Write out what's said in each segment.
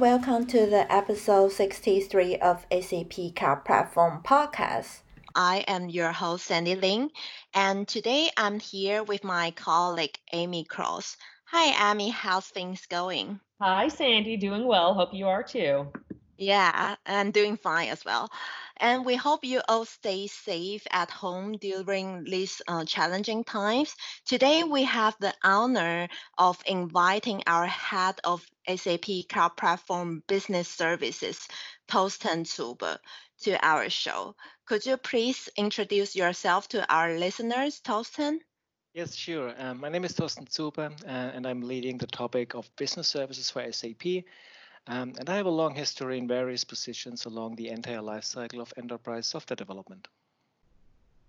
and welcome to the episode 63 of SAP Cloud Platform Podcast. I am your host, Sandy Lin, and today I'm here with my colleague, Amy Cross. Hi, Amy, how's things going? Hi, Sandy, doing well. Hope you are too. Yeah, I'm doing fine as well. And we hope you all stay safe at home during these uh, challenging times. Today, we have the honor of inviting our head of SAP Cloud Platform Business Services, Torsten Zuber, to our show. Could you please introduce yourself to our listeners, Torsten? Yes, sure. Um, my name is Torsten Zuber, uh, and I'm leading the topic of business services for SAP. Um, and I have a long history in various positions along the entire lifecycle of enterprise software development.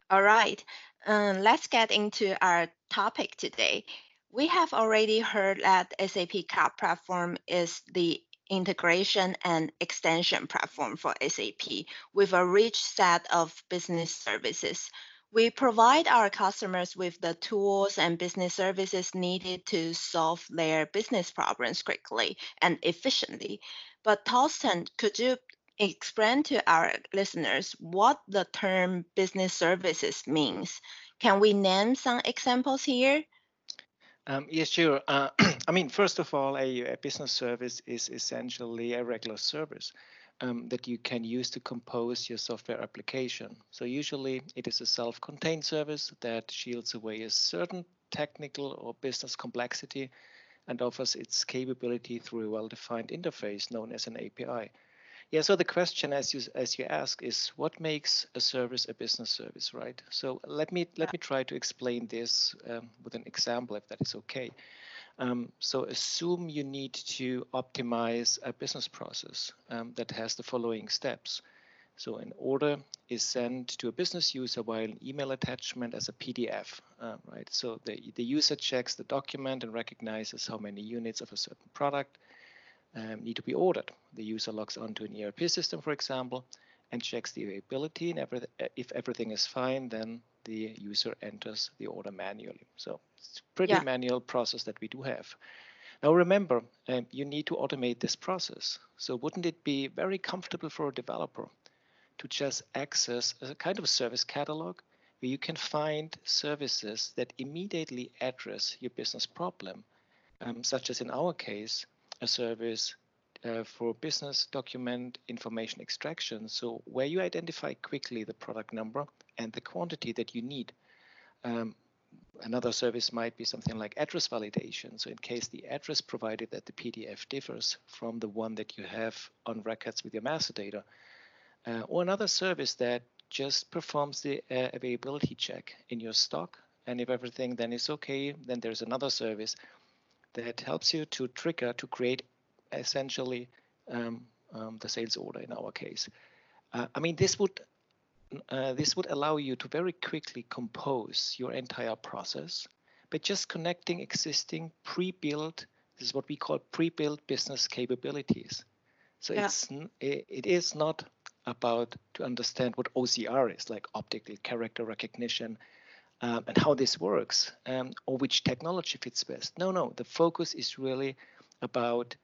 All right, um, let's get into our topic today. We have already heard that SAP Cloud Platform is the integration and extension platform for SAP with a rich set of business services. We provide our customers with the tools and business services needed to solve their business problems quickly and efficiently. But Torsten, could you explain to our listeners what the term business services means? Can we name some examples here? Um, yes, sure. Uh, I mean, first of all, a, a, business service is essentially a regular service um, that you can use to compose your software application. So usually it is a self-contained service that shields away a certain technical or business complexity and offers its capability through a well-defined interface known as an API. Yeah, so the question as you as you ask is what makes a service a business service, right? So let me let me try to explain this um, with an example if that is okay. Um, so assume you need to optimize a business process um, that has the following steps. So an order is sent to a business user via an email attachment as a PDF, uh, right? So the, the user checks the document and recognizes how many units of a certain product um, need to be ordered. The user logs onto an ERP system, for example, and checks the availability. And every, if everything is fine, then the user enters the order manually. So it's a pretty yeah. manual process that we do have. Now remember, um, you need to automate this process. So wouldn't it be very comfortable for a developer to just access a kind of service catalog where you can find services that immediately address your business problem, um, such as in our case, a service uh, for business document information extraction. So where you identify quickly the product number and the quantity that you need. Um, another service might be something like address validation. So in case the address provided that the PDF differs from the one that you have on records with your master data, uh, or another service that just performs the uh, availability check in your stock. And if everything then is okay, then there's another service that helps you to trigger to create essentially um, um, the sales order in our case. Uh, I mean, this would uh, this would allow you to very quickly compose your entire process by just connecting existing pre-built, this is what we call pre-built business capabilities. So yeah. it's it is not about to understand what OCR is, like optical character recognition, um, and how this works, um, or which technology fits best. No, no, the focus is really about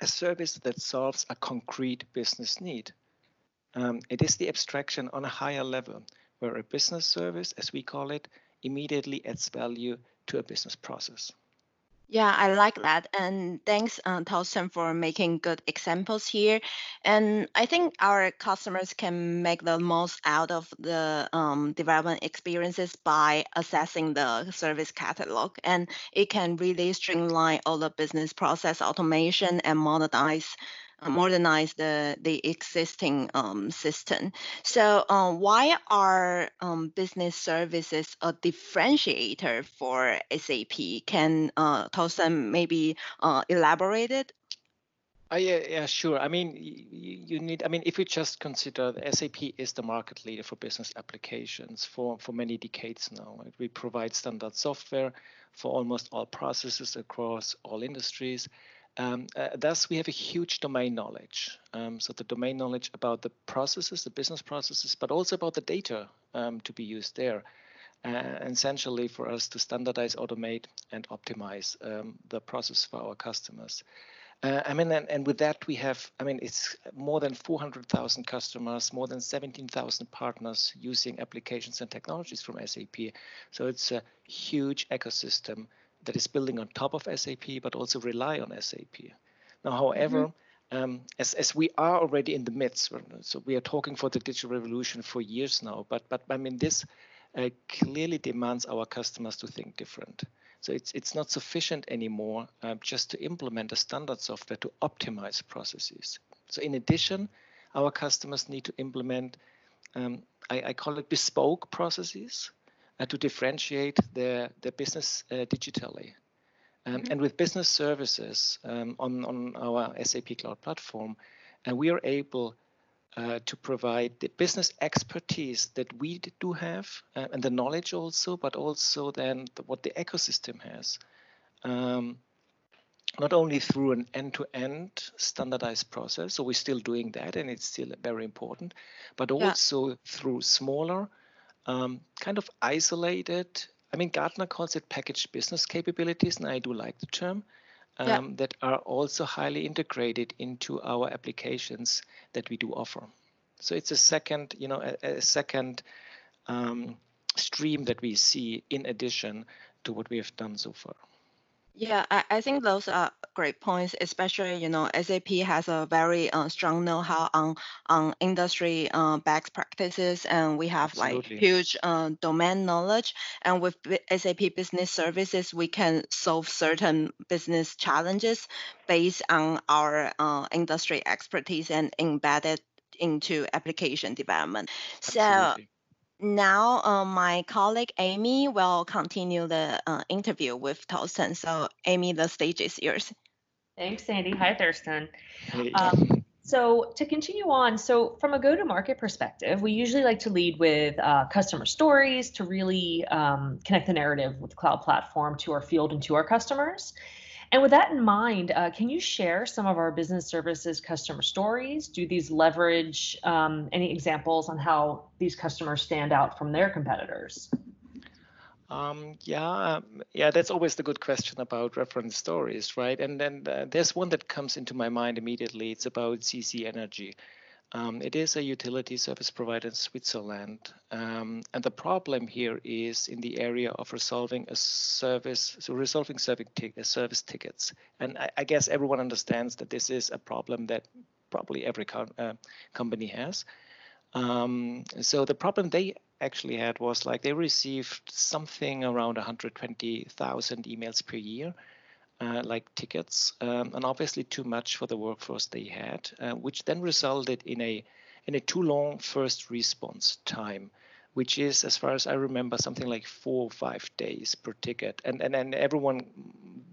a service that solves a concrete business need. Um, it is the abstraction on a higher level where a business service, as we call it, immediately adds value to a business process. Yeah, I like that. And thanks, uh, Torsten, for making good examples here. And I think our customers can make the most out of the um, development experiences by assessing the service catalog. And it can really streamline all the business process automation and modernize modernize the the existing um, system. So uh, why are um, business services a differentiator for SAP? Can uh, Torsten maybe uh, elaborate it? Uh, yeah, yeah, sure. I mean, you, you, need. I mean, if you just consider SAP is the market leader for business applications for for many decades now. We provide standard software for almost all processes across all industries. Um, uh, thus, we have a huge domain knowledge. Um, so the domain knowledge about the processes, the business processes, but also about the data um, to be used there. Uh, essentially for us to standardize, automate, and optimize um, the process for our customers. Uh, I mean, and, and, with that we have, I mean, it's more than 400,000 customers, more than 17,000 partners using applications and technologies from SAP. So it's a huge ecosystem that is building on top of SAP, but also rely on SAP. Now, however, mm -hmm. um, as, as we are already in the midst, so we are talking for the digital revolution for years now, but, but I mean, this uh, clearly demands our customers to think different. So it's it's not sufficient anymore uh, just to implement a standard software to optimize processes. So in addition, our customers need to implement, um, I, I, call it bespoke processes to differentiate their, their business uh, digitally. Um, mm -hmm. And with business services um, on, on our SAP Cloud Platform, and we are able uh, to provide the business expertise that we do have uh, and the knowledge also, but also then the, what the ecosystem has. Um, not only through an end-to-end -end standardized process, so we're still doing that and it's still very important, but also yeah. through smaller, um, kind of isolated, I mean, Gartner calls it packaged business capabilities, and I do like the term, um, yeah. that are also highly integrated into our applications that we do offer. So it's a second, you know, a, a second um, stream that we see in addition to what we have done so far. Yeah, I, I think those are great points, especially, you know, SAP has a very uh, strong know-how on, on industry uh, best practices, and we have Absolutely. like huge uh, domain knowledge. And with SAP Business Services, we can solve certain business challenges based on our uh, industry expertise and embed it into application development. Absolutely. So now, uh, my colleague Amy will continue the uh, interview with Thorsten. So, Amy, the stage is yours. Thanks, Sandy. Hi, Thorsten. Um, so, to continue on, so from a go to market perspective, we usually like to lead with uh, customer stories to really um, connect the narrative with the cloud platform to our field and to our customers. And with that in mind, uh, can you share some of our business services customer stories? Do these leverage um, any examples on how these customers stand out from their competitors? Um, yeah, um, yeah, that's always the good question about reference stories, right? And then uh, there's one that comes into my mind immediately. It's about CC Energy. Um, it is a utility service provider in Switzerland. Um, and the problem here is in the area of resolving a service, so resolving uh, service tickets. And I, I, guess everyone understands that this is a problem that probably every uh, company has. Um, so the problem they actually had was like they received something around 120,000 emails per year uh, like tickets, um, and obviously too much for the workforce they had, uh, which then resulted in a in a too long first response time, which is, as far as I remember, something like four or five days per ticket. And and, and everyone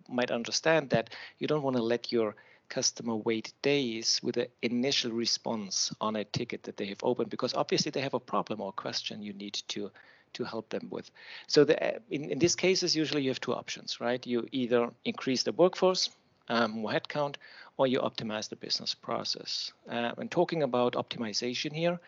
might understand that you don't want to let your customer wait days with an initial response on a ticket that they have opened because obviously they have a problem or question you need to to help them with. So the, in, in these cases, usually you have two options, right? You either increase the workforce, um, more headcount, or you optimize the business process. Uh, when talking about optimization here,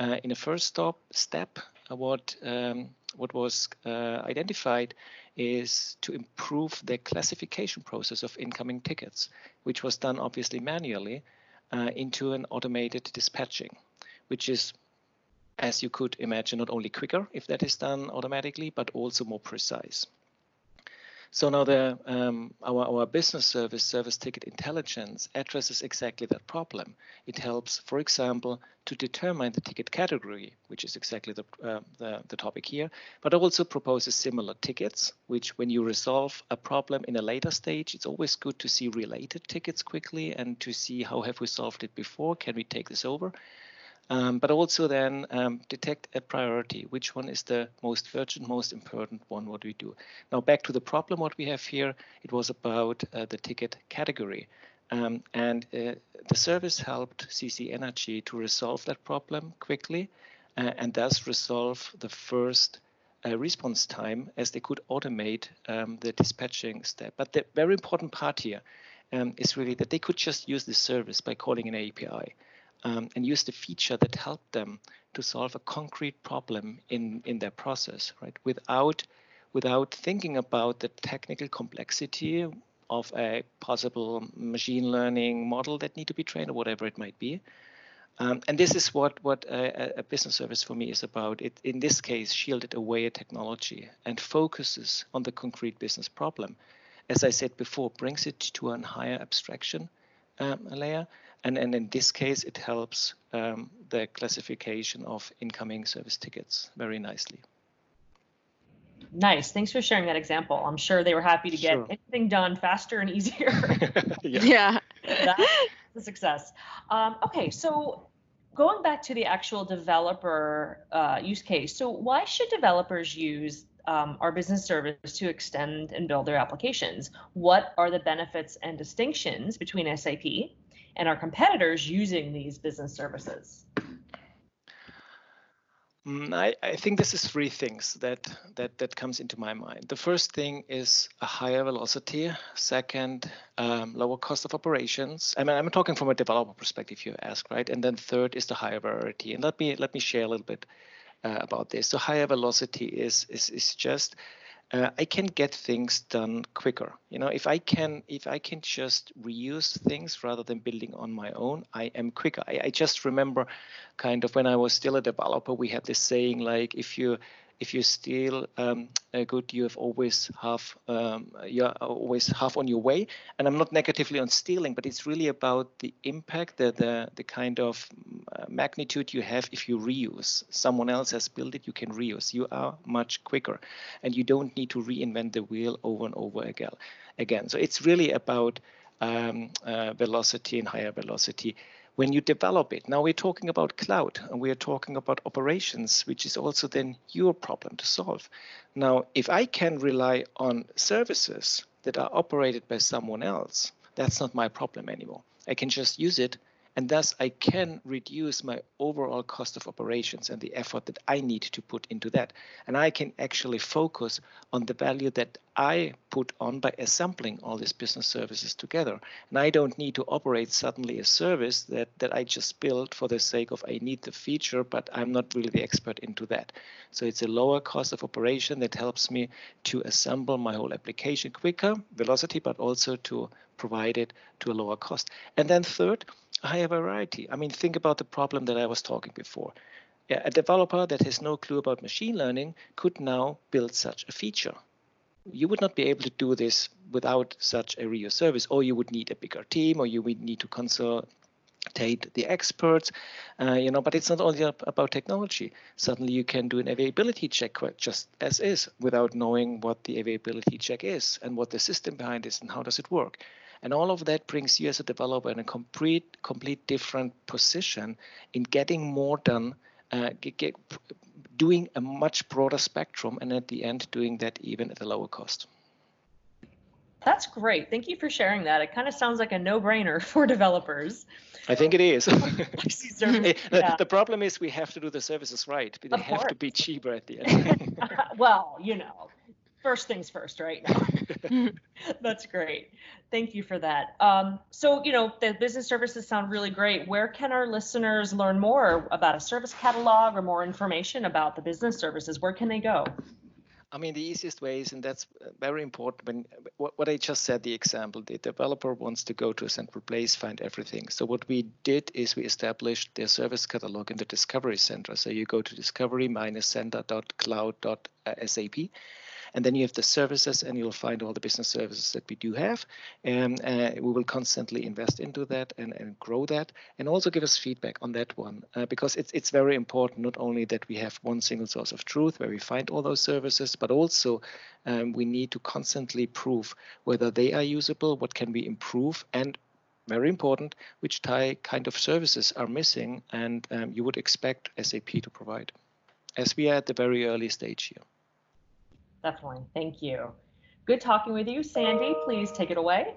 uh, in the first stop, step, uh, what um, what was uh, identified is to improve the classification process of incoming tickets, which was done obviously manually, uh, into an automated dispatching, which is as you could imagine, not only quicker if that is done automatically, but also more precise. So now the um, our, our business service, Service Ticket Intelligence, addresses exactly that problem. It helps, for example, to determine the ticket category, which is exactly the, uh, the, the topic here, but also proposes similar tickets, which when you resolve a problem in a later stage, it's always good to see related tickets quickly and to see how have we solved it before, can we take this over? Um, but also then um, detect a priority. Which one is the most urgent, most important one? What we do now? Back to the problem. What we have here, it was about uh, the ticket category, um, and uh, the service helped CC Energy to resolve that problem quickly, uh, and thus resolve the first. Uh, response time as they could automate um, the dispatching step. But the very important part here um, is really that they could just use the service by calling an API um, and use the feature that helped them to solve a concrete problem in, in their process, right? Without, without thinking about the technical complexity of a possible machine learning model that need to be trained or whatever it might be. Um, and this is what what a, a, business service for me is about. It in this case shielded away a technology and focuses on the concrete business problem. As I said before, brings it to a higher abstraction um, layer, and and in this case, it helps um, the classification of incoming service tickets very nicely. Nice. Thanks for sharing that example. I'm sure they were happy to get sure. anything done faster and easier. yeah. That's a success. Um, okay, so going back to the actual developer uh, use case, so why should developers use um, our business service to extend and build their applications? What are the benefits and distinctions between SAP and our competitors using these business services? Mm, I, I think this is three things that, that that comes into my mind. The first thing is a higher velocity. Second, um, lower cost of operations. I mean, I'm talking from a developer perspective. You ask, right? And then third is the higher variety. And let me let me share a little bit uh, about this. So higher velocity is is is just uh, I can get things done quicker. You know, if I can if I can just reuse things rather than building on my own, I am quicker. I, I just remember kind of when I was still a developer, we had this saying like if you if you steal um, a good, you have always half um, you're always half on your way. And I'm not negatively on stealing, but it's really about the impact, the the, the kind of uh, magnitude you have if you reuse. Someone else has built it, you can reuse. You are much quicker, and you don't need to reinvent the wheel over and over again. Again, so it's really about um, uh, velocity and higher velocity when you develop it. Now we're talking about cloud and we're talking about operations, which is also then your problem to solve. Now, if I can rely on services that are operated by someone else, that's not my problem anymore. I can just use it and thus I can reduce my overall cost of operations and the effort that I need to put into that. And I can actually focus on the value that I put on by assembling all these business services together. And I don't need to operate suddenly a service that, that I just built for the sake of I need the feature, but I'm not really the expert into that. So it's a lower cost of operation that helps me to assemble my whole application quicker, velocity, but also to provide it to a lower cost. And then third, higher variety. I mean, think about the problem that I was talking before. A developer that has no clue about machine learning could now build such a feature. You would not be able to do this without such a real service, or you would need a bigger team, or you would need to consultate the experts, uh, you know. But it's not only about technology. Suddenly, you can do an availability check just as is, without knowing what the availability check is and what the system behind is and how does it work. And all of that brings you as a developer in a complete, complete different position in getting more done, uh, get, get, doing a much broader spectrum, and at the end, doing that even at a lower cost. That's great. Thank you for sharing that. It kind of sounds like a no-brainer for developers. I think it is. the, the, problem is we have to do the services right. They have to be cheaper at the end. well, you know, first things first, right? That's great. Thank you for that. Um, so, you know, the business services sound really great. Where can our listeners learn more about a service catalog or more information about the business services? Where can they go? I mean, the easiest way is, and that's very important. When what, what I just said, the example, the developer wants to go to a central place, find everything. So what we did is we established their service catalog in the Discovery Center. So you go to discovery-center.cloud.sap, and then you have the services, and you'll find all the business services that we do have. And uh, we will constantly invest into that and, and grow that, and also give us feedback on that one, uh, because it's it's very important not only that we have one single source of truth where we find all those services, but also um, we need to constantly prove whether they are usable, what can we improve, and very important, which type kind of services are missing and um, you would expect SAP to provide, as we are at the very early stage here. Definitely. Thank you. Good talking with you. Sandy, please take it away.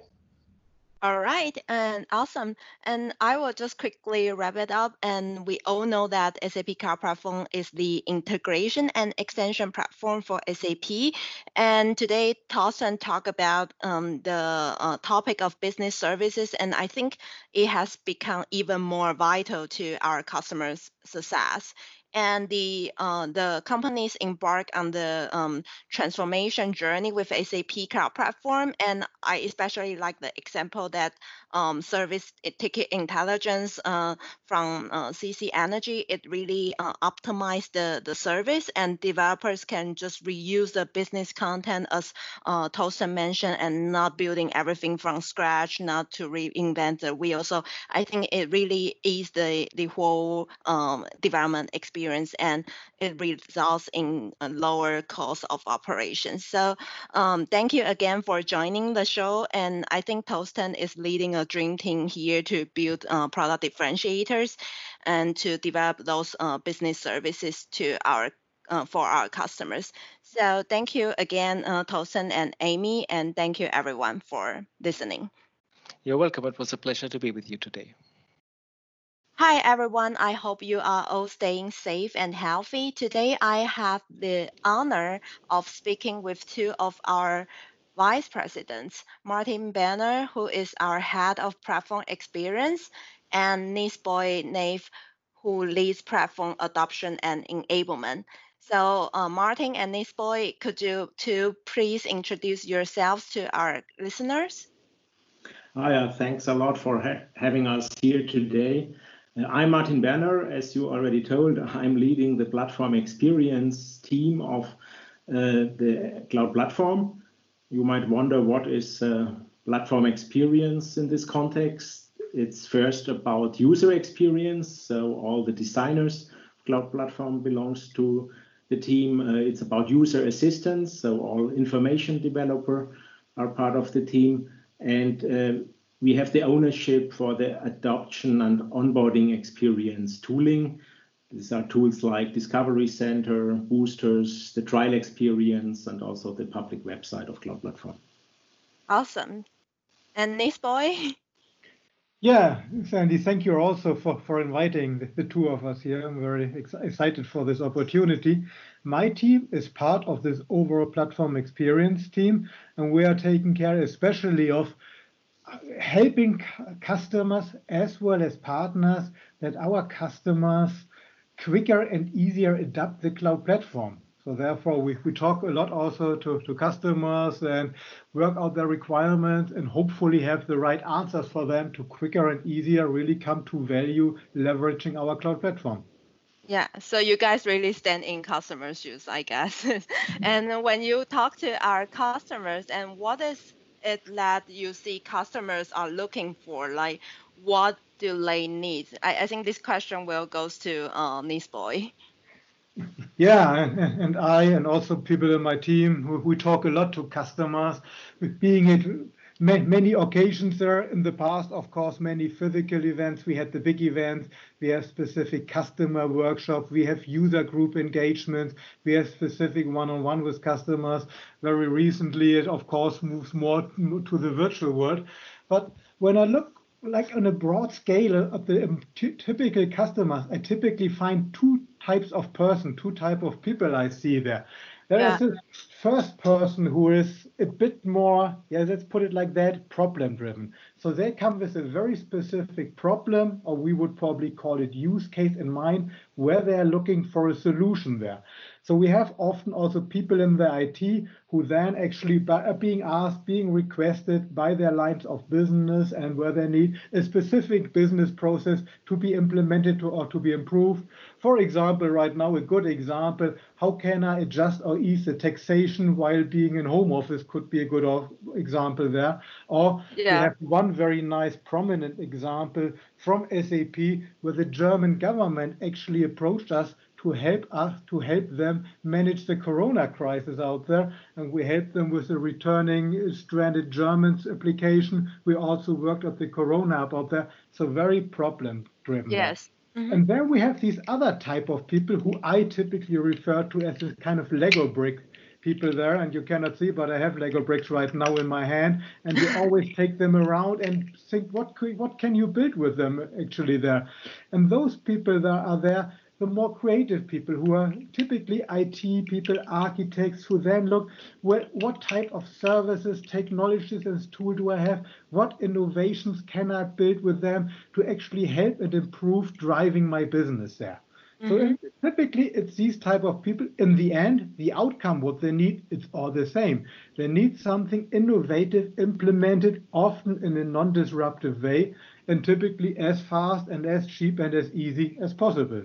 All right, and awesome. And I will just quickly wrap it up. And we all know that SAP Cloud Platform is the integration and extension platform for SAP. And today, Thorsten talked about um, the uh, topic of business services, and I think it has become even more vital to our customers' success. And the uh, the companies embark on the um, transformation journey with SAP Cloud Platform. And I especially like the example that um, service ticket intelligence uh, from uh, CC Energy. It really uh, optimized the, the service, and developers can just reuse the business content as uh, Torsten mentioned, and not building everything from scratch, not to reinvent the wheel. So I think it really is the the whole um, development experience, and it results in a lower cost of operations. So um, thank you again for joining the show, and I think Torsten is leading a dream team here to build uh, product differentiators and to develop those uh, business services to our uh, for our customers. So thank you again, uh, Torsten and Amy, and thank you everyone for listening. You're welcome. It was a pleasure to be with you today. Hi everyone, I hope you are all staying safe and healthy. Today I have the honor of speaking with two of our vice presidents, Martin Banner, who is our head of platform experience, and Nisboy Nave, who leads platform adoption and enablement. So, uh, Martin and Nisboy, could you two please introduce yourselves to our listeners? Hi, uh, thanks a lot for ha having us here today. Uh, I'm Martin Banner. As you already told, I'm leading the platform experience team of uh, the cloud platform. You might wonder what is uh, platform experience in this context. It's first about user experience. So all the designers cloud platform belongs to the team. Uh, it's about user assistance. So all information developer are part of the team. And uh, we have the ownership for the adoption and onboarding experience tooling. These are tools like Discovery Center, Boosters, the trial experience, and also the public website of Cloud Platform. Awesome. And Nisboy? Yeah, Sandy, thank you also for, for inviting the, the two of us here. I'm very ex excited for this opportunity. My team is part of this overall platform experience team, and we are taking care especially of uh, helping customers as well as partners that our customers quicker and easier adapt the cloud platform. So therefore, we, we talk a lot also to, to customers and work out their requirements and hopefully have the right answers for them to quicker and easier really come to value leveraging our cloud platform. Yeah, so you guys really stand in customers' shoes, I guess. and when you talk to our customers, and what is it that you see customers are looking for? Like, what do they need? I, I think this question will goes to uh, Nisboy. Yeah, and I and also people in my team, we talk a lot to customers, being it many occasions there in the past, of course, many physical events. We had the big events. We have specific customer workshops. We have user group engagements. We have specific one-on-one with customers. Very recently, it of course moves more to the virtual world. But when I look like on a broad scale of the um, typical customers, I typically find two types of person, two type of people I see there. There yeah. is a first person who is a bit more, yeah, let's put it like that, problem driven. So they come with a very specific problem, or we would probably call it use case in mind, where they are looking for a solution there. So we have often also people in the IT who then actually are uh, being asked, being requested by their lines of business and where they need a specific business process to be implemented to, or to be improved. For example, right now, a good example, how can I adjust or ease the taxation while being in home office could be a good example there. Or yeah. we have one one very nice prominent example from SAP where the German government actually approached us to help us to help them manage the corona crisis out there and we helped them with the returning stranded Germans application. We also worked at the corona app out there. So very problem driven. Yes. Mm-hmm. And then we have these other type of people who I typically refer to as a kind of Lego brick people there and you cannot see, but I have Lego bricks right now in my hand and you always take them around and think, what, could, what can you build with them actually there? And those people that are there, the more creative people who are typically IT people, architects, who then look, what, what type of services, technologies and tool do I have? What innovations can I build with them to actually help and improve driving my business there? So mm -hmm. typically, it's these type of people. In the end, the outcome, what they need, it's all the same. They need something innovative, implemented often in a non-disruptive way, and typically as fast and as cheap and as easy as possible.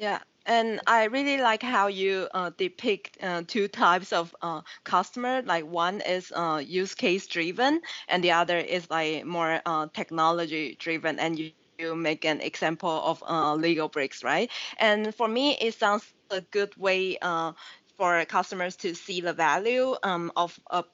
Yeah, and I really like how you uh, depict uh, two types of uh, customer. Like one is uh, use case driven, and the other is like more uh, technology driven. And you, you make an example of uh, Lego bricks, right? And for me, it sounds a good way for customers to see the value um, of a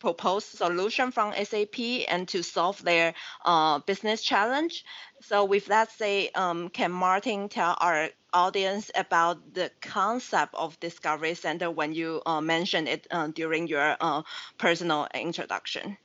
proposed solution from SAP and to solve their uh, business challenge. So with that say, um, can Martin tell our audience about the concept of Discovery Center when you uh, mentioned it uh, during your uh, personal introduction?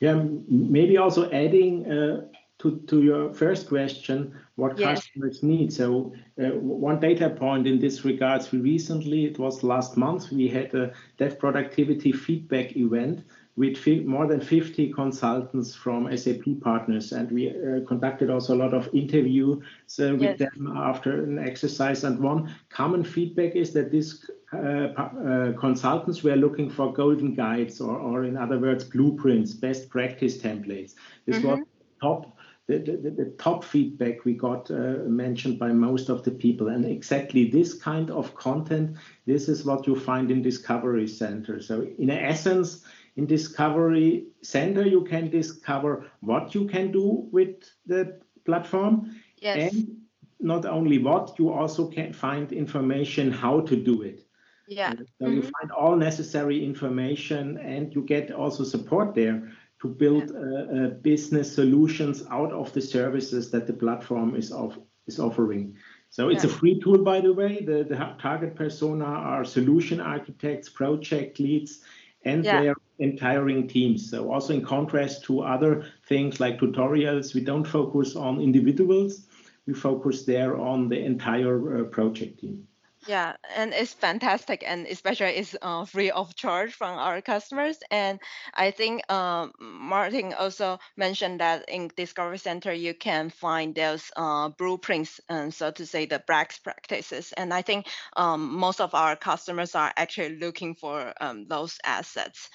Yeah, maybe also adding uh, to, to your first question, what yes. customers need. So uh, one data point in this regards, we recently, it was last month, we had a dev productivity feedback event with more than 50 consultants from SAP partners. And we uh, conducted also a lot of interviews uh, with yes. them after an exercise. And one common feedback is that these uh, uh, consultants were looking for golden guides, or, or in other words, blueprints, best practice templates. This mm -hmm. was top the, the, the, top feedback we got uh, mentioned by most of the people. And exactly this kind of content, this is what you find in Discovery Center. So in essence, in Discovery Center, you can discover what you can do with the platform. Yes. And not only what, you also can find information how to do it. Yeah. So mm -hmm. you find all necessary information and you get also support there to build uh, uh, business solutions out of the services that the platform is, of, is offering. So it's yeah. a free tool, by the way. The, the target persona are solution architects, project leads, and yeah. their entire teams. So also in contrast to other things like tutorials, we don't focus on individuals. We focus there on the entire uh, project team. Yeah, and it's fantastic, and especially it's uh, free of charge from our customers. And I think um, Martin also mentioned that in Discovery Center you can find those uh, blueprints, and so to say the best practices. And I think um, most of our customers are actually looking for um, those assets.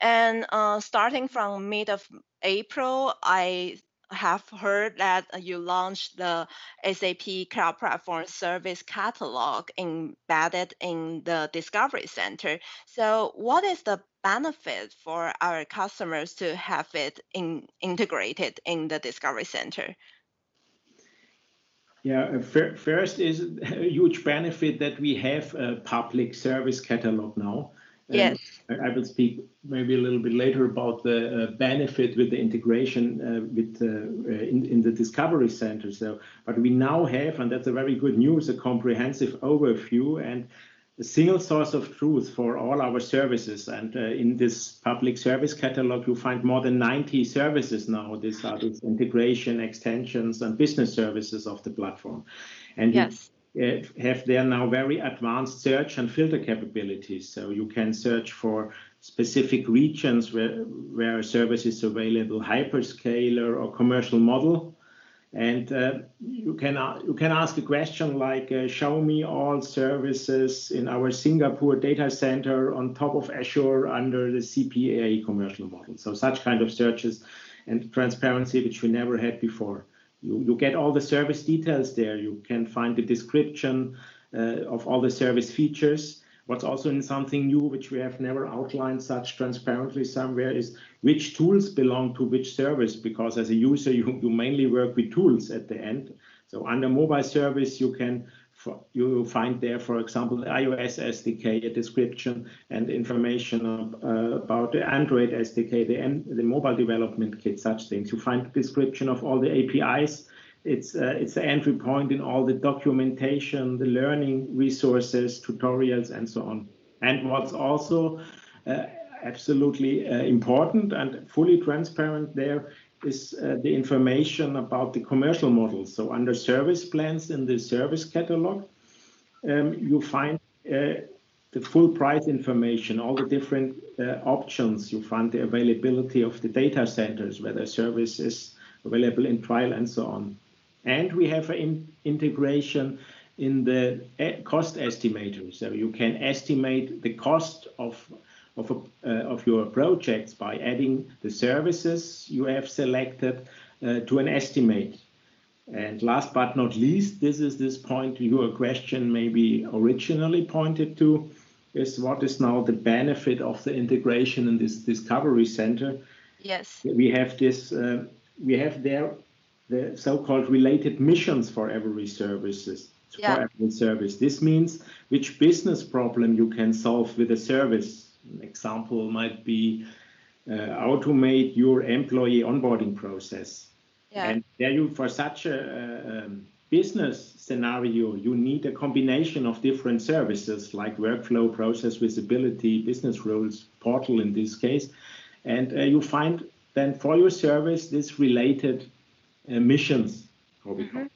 And uh, starting from mid of April, I have heard that you launched the SAP Cloud Platform Service Catalog embedded in the Discovery Center. So, what is the benefit for our customers to have it in, integrated in the Discovery Center? Yeah, uh, first is a huge benefit that we have a public service catalog now. Yes. I will speak maybe a little bit later about the uh, benefit with the integration uh, with uh, uh, in, in the discovery center. So, but we now have, and that's a very good news, a comprehensive overview and a single source of truth for all our services. And uh, in this public service catalog, you find more than 90 services now. These are these integration, extensions, and business services of the platform. And yes. Uh, have there now very advanced search and filter capabilities. So you can search for specific regions where, where a service is available, hyperscaler or commercial model. And uh, you can uh, you can ask a question like, uh, show me all services in our Singapore data center on top of Azure under the CPA commercial model. So such kind of searches and transparency which we never had before. You, you get all the service details there. You can find the description uh, of all the service features. What's also in something new, which we have never outlined such transparently somewhere, is which tools belong to which service, because as a user, you, you mainly work with tools at the end. So under mobile service, you can you find there, for example, the iOS SDK, a description and information uh, about the Android SDK, the, the mobile development kit, such things. You find description of all the APIs. It's uh, it's the entry point in all the documentation, the learning resources, tutorials, and so on. And what's also uh, absolutely uh, important and fully transparent there is uh, the information about the commercial models. So under service plans in the service catalog, um, you find uh, the full price information, all the different uh, options. You find the availability of the data centers, whether service is available in trial and so on. and we have an integration in the cost estimator. So you can estimate the cost of of, a, uh, of your projects by adding the services you have selected uh, to an estimate. And last but not least, this is this point your question maybe originally pointed to, is what is now the benefit of the integration in this discovery center? Yes. We have this, uh, we have there the so-called related missions for every services yeah. for every service. This means which business problem you can solve with a service. An example might be uh, automate your employee onboarding process. Yeah. And there you, for such a um, business scenario, you need a combination of different services like workflow, process visibility, business rules, portal in this case. And uh, you find then for your service this related uh, missions, how we call yeah,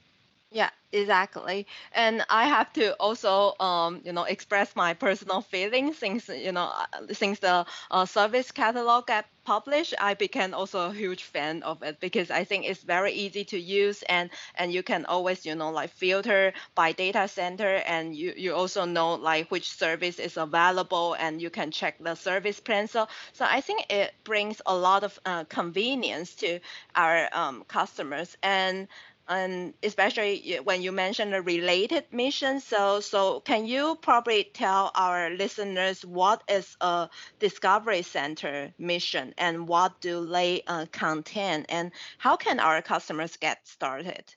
exactly. And I have to also, um, you know, express my personal feelings since, you know, uh, since the uh, service catalog got published, I became also a huge fan of it because I think it's very easy to use and and you can always, you know, like filter by data center and you, you also know like which service is available and you can check the service plan. So so I think it brings a lot of uh, convenience to our um, customers and and especially when you mentioned a related mission. So, so can you probably tell our listeners what is a Discovery Center mission and what do they uh, contain, and how can our customers get started?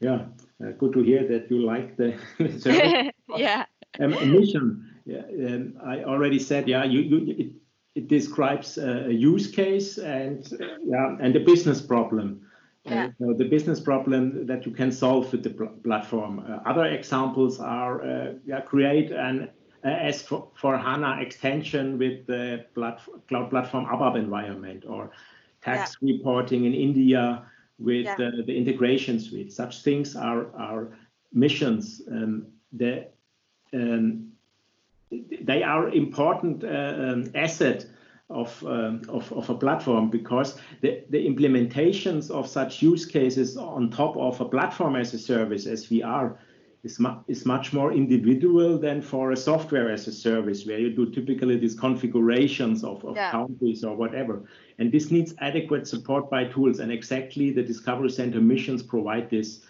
Yeah, uh, good to hear that you like the yeah. Um, mission. Yeah, um, I already said. Yeah, you, you it, it describes a use case and yeah and a business problem yeah. Uh, the business problem that you can solve with the pl platform. Uh, other examples are uh, yeah, create an as for, for HANA extension with the plat cloud platform ABAP environment or tax yeah. reporting in India with yeah. the, the integration suite. Such things are, are missions. Um, the, um, they are important uh, um, asset of, um, of, of, a platform because the, the implementations of such use cases on top of a platform as a service as VR is, mu is much more individual than for a software as a service where you do typically these configurations of, of yeah. countries or whatever. And this needs adequate support by tools and exactly the Discovery Center missions provide this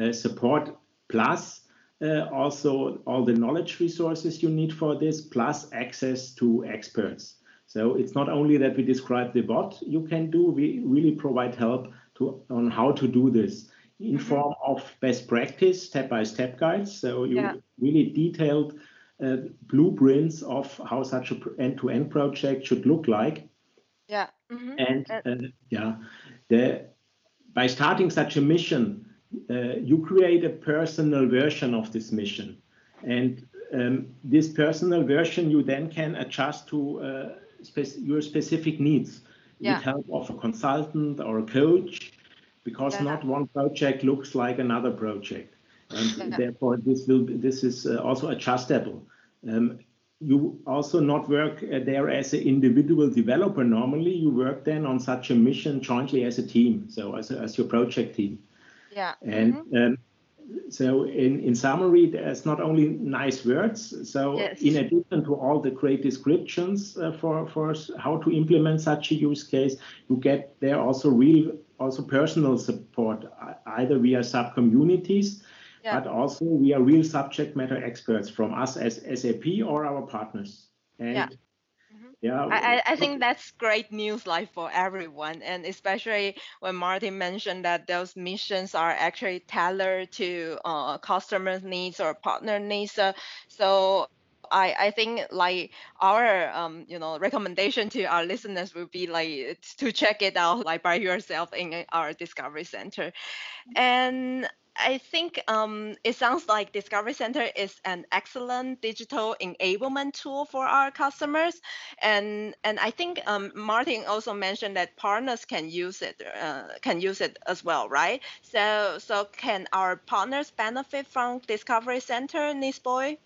uh, support plus uh, also all the knowledge resources you need for this plus access to experts. So it's not only that we describe the what you can do, we really provide help to on how to do this in mm-hmm. form of best practice, step-by-step guides. So you yeah. really detailed uh, blueprints of how such an end-to-end project should look like. Yeah. Mm-hmm. And uh, yeah, the, by starting such a mission, uh, you create a personal version of this mission. And um, this personal version you then can adjust to your specific needs yeah. with help of a consultant or a coach, because yeah. not one project looks like another project, and yeah. therefore this will be, this is uh, also adjustable. Um, you also not work uh, there as an individual developer normally. You work then on such a mission jointly as a team, so as, a, as your project team. Yeah. And mm -hmm. um, so in, in summary, there's not only nice words. So yes. in addition to all the great descriptions uh, for, for how to implement such a use case, you get there also real, also personal support, either via sub communities, yeah. but also we are real subject matter experts from us as SAP or our partners. And yeah yeah. I, I think that's great news like for everyone and especially when martin mentioned that those missions are actually tailored to uh, customers needs or partner needs uh, so I, I think like our um, you know recommendation to our listeners would be like to check it out like by yourself in our discovery center. And I think um, it sounds like Discovery Center is an excellent digital enablement tool for our customers, and and I think um, Martin also mentioned that partners can use it uh, can use it as well, right? So so can our partners benefit from Discovery Center, Nisboy?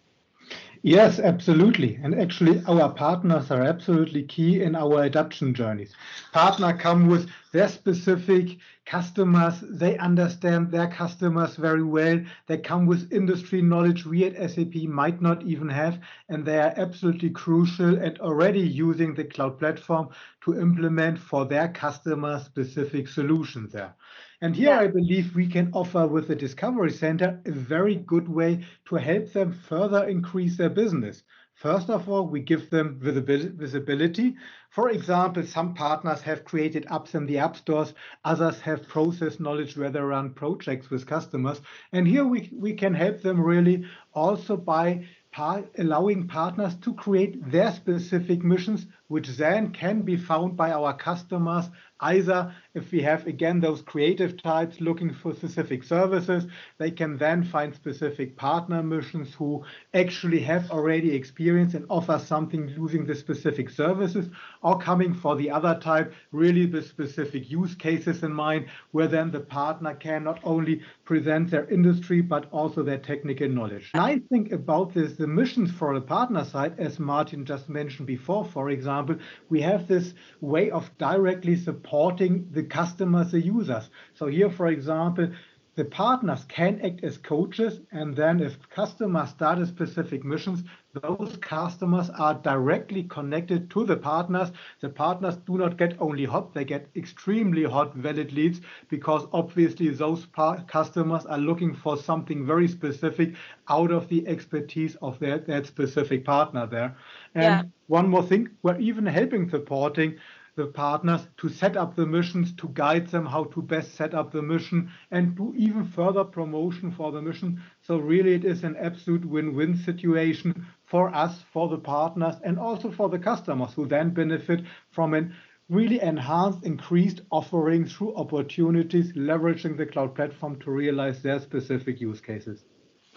Yes, absolutely. And actually, our partners are absolutely key in our adoption journeys. Partner come with their specific customers. They understand their customers very well. They come with industry knowledge we at SAP might not even have, and they are absolutely crucial and already using the cloud platform to implement for their customer specific solutions there. And here Yeah. I believe we can offer with the Discovery Center a very good way to help them further increase their business. First of all, we give them visibility. For example, some partners have created apps in the app stores, others have process knowledge where they run projects with customers. And here we, we can help them really also by par- allowing partners to create their specific missions, which then can be found by our customers. Either if we have again those creative types looking for specific services, they can then find specific partner missions who actually have already experience and offer something using the specific services, or coming for the other type, really the specific use cases in mind, where then the partner can not only present their industry but also their technical knowledge. And I think about this, the missions for the partner side, as Martin just mentioned before, for example, we have this way of directly supporting the customers, the users. So here, for example, the partners can act as coaches, and then if customers start a specific missions, those customers are directly connected to the partners. The partners do not get only hot, they get extremely hot valid leads because obviously those par- customers are looking for something very specific out of the expertise of their, that specific partner there. And Yeah. one more thing, we're even helping supporting the partners to set up the missions, to guide them how to best set up the mission, and do even further promotion for the mission. So really, it is an absolute win-win situation for us, for the partners, and also for the customers, who then benefit from a really enhanced, increased offering through opportunities, leveraging the cloud platform to realize their specific use cases.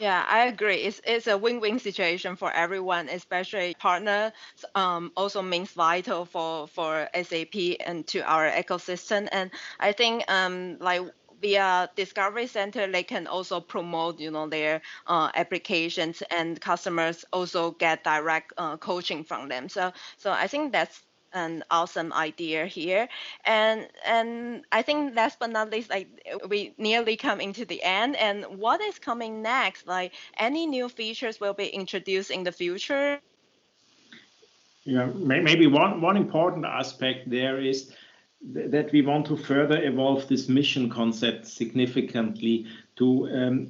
Yeah, I agree. It's it's a win-win situation for everyone, especially partners. Um, also means vital for for SAP and to our ecosystem. And I think um like via Discovery Center, they can also promote you know their uh, applications, and customers also get direct uh, coaching from them. So so I think that's an awesome idea here. And and I think last but not least, like we nearly come into the end. And what is coming next? Like any new features will be introduced in the future? Yeah, maybe one, one important aspect there is th- that we want to further evolve this mission concept significantly to um,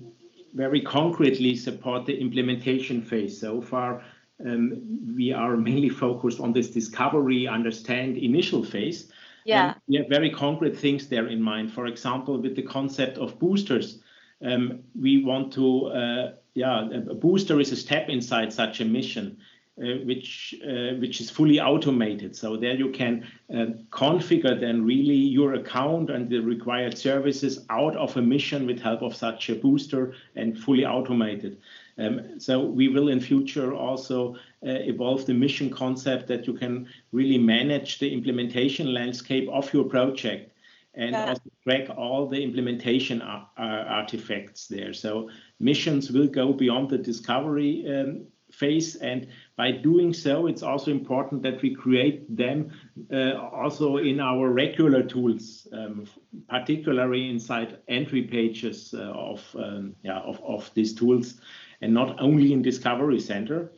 very concretely support the implementation phase. So far, um, we are mainly focused on this discovery, understand initial phase. Yeah. And we have very concrete things there in mind. For example, with the concept of boosters, um, we want to, uh, yeah, a a booster is a step inside such a mission. Uh, which uh, which is fully automated. So there you can uh, configure then really your account and the required services out of a mission with help of such a booster and fully automated. Um, so we will in future also uh, evolve the mission concept that you can really manage the implementation landscape of your project and Yeah. also track all the implementation ar- ar- artifacts there. So missions will go beyond the discovery um, phase and by doing so it's also important that we create them uh, also in our regular tools um, particularly inside entry pages uh, of um, yeah of, of these tools and not only in discovery center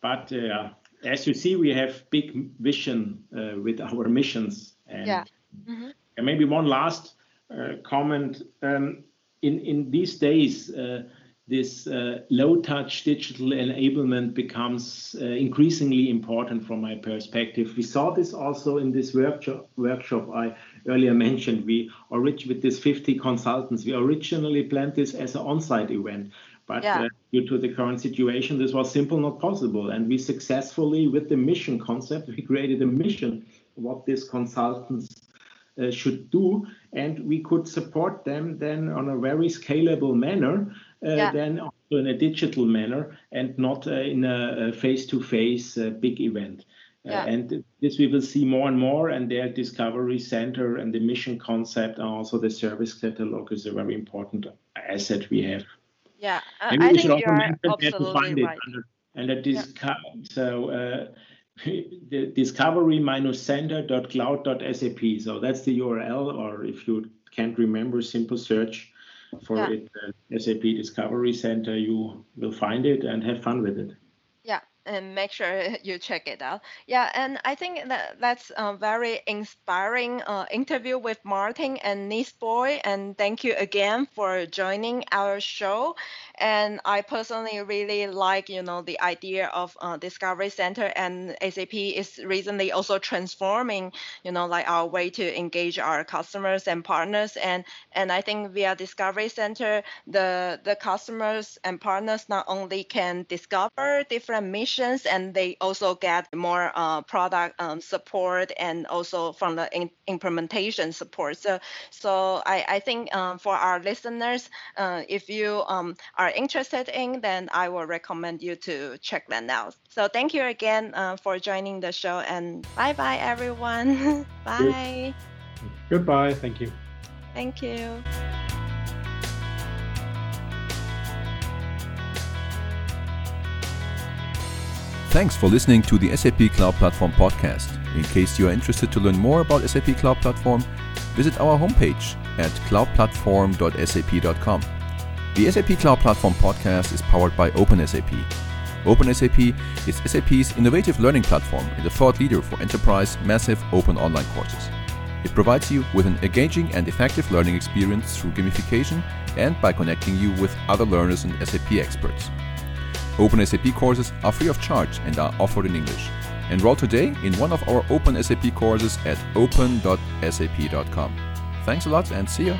but uh, as you see we have big vision uh, with our missions and Yeah. Mhm. and maybe one last uh, comment. Um, in in these days, uh, this uh, low-touch digital enablement becomes uh, increasingly important from my perspective. We saw this also in this workshop workshop I earlier mentioned. We orig- with this 50 consultants, we originally planned this as an on-site event. But Yeah. uh, due to the current situation, this was simple not possible. And we successfully, with the mission concept, we created a mission what these consultants uh, should do, and we could support them then on a very scalable manner, uh, Yeah. then also in a digital manner, and not uh, in a face-to-face uh, big event. Uh, Yeah. and this we will see more and more, and their discovery center and the mission concept, and also the service catalog is a very important asset we have. Yeah, uh, Maybe I we think should you also mention where to find it right. under, under this. ca- So uh, the discovery-center.cloud.sap. So that's the URL, or if you can't remember, simple search for yeah. it, uh, SAP Discovery Center. You will find it and have fun with it and make sure you check it out. Yeah, and I think that that's a very inspiring uh, interview with Martin and Nice Boy. And thank you again for joining our show. And I personally really like, you know, the idea of uh, Discovery Center and SAP is recently also transforming, you know, like our way to engage our customers and partners. And and I think via Discovery Center, the the customers and partners not only can discover different missions and they also get more uh, product um, support and also from the in implementation support. So, so I, I think um, for our listeners, uh, if you um, are interested in, then I will recommend you to check them out. So thank you again uh, for joining the show and bye bye everyone. bye. Goodbye. Thank you. Thank you. Thanks for listening to the SAP Cloud Platform podcast. In case you are interested to learn more about SAP Cloud Platform, visit our homepage at cloudplatform.sap.com. The SAP Cloud Platform podcast is powered by OpenSAP. OpenSAP is SAP's innovative learning platform and a thought leader for enterprise massive open online courses. It provides you with an engaging and effective learning experience through gamification and by connecting you with other learners and SAP experts. OpenSAP courses are free of charge and are offered in English. Enroll today in one of our OpenSAP courses at open.sap.com. Thanks a lot and see you.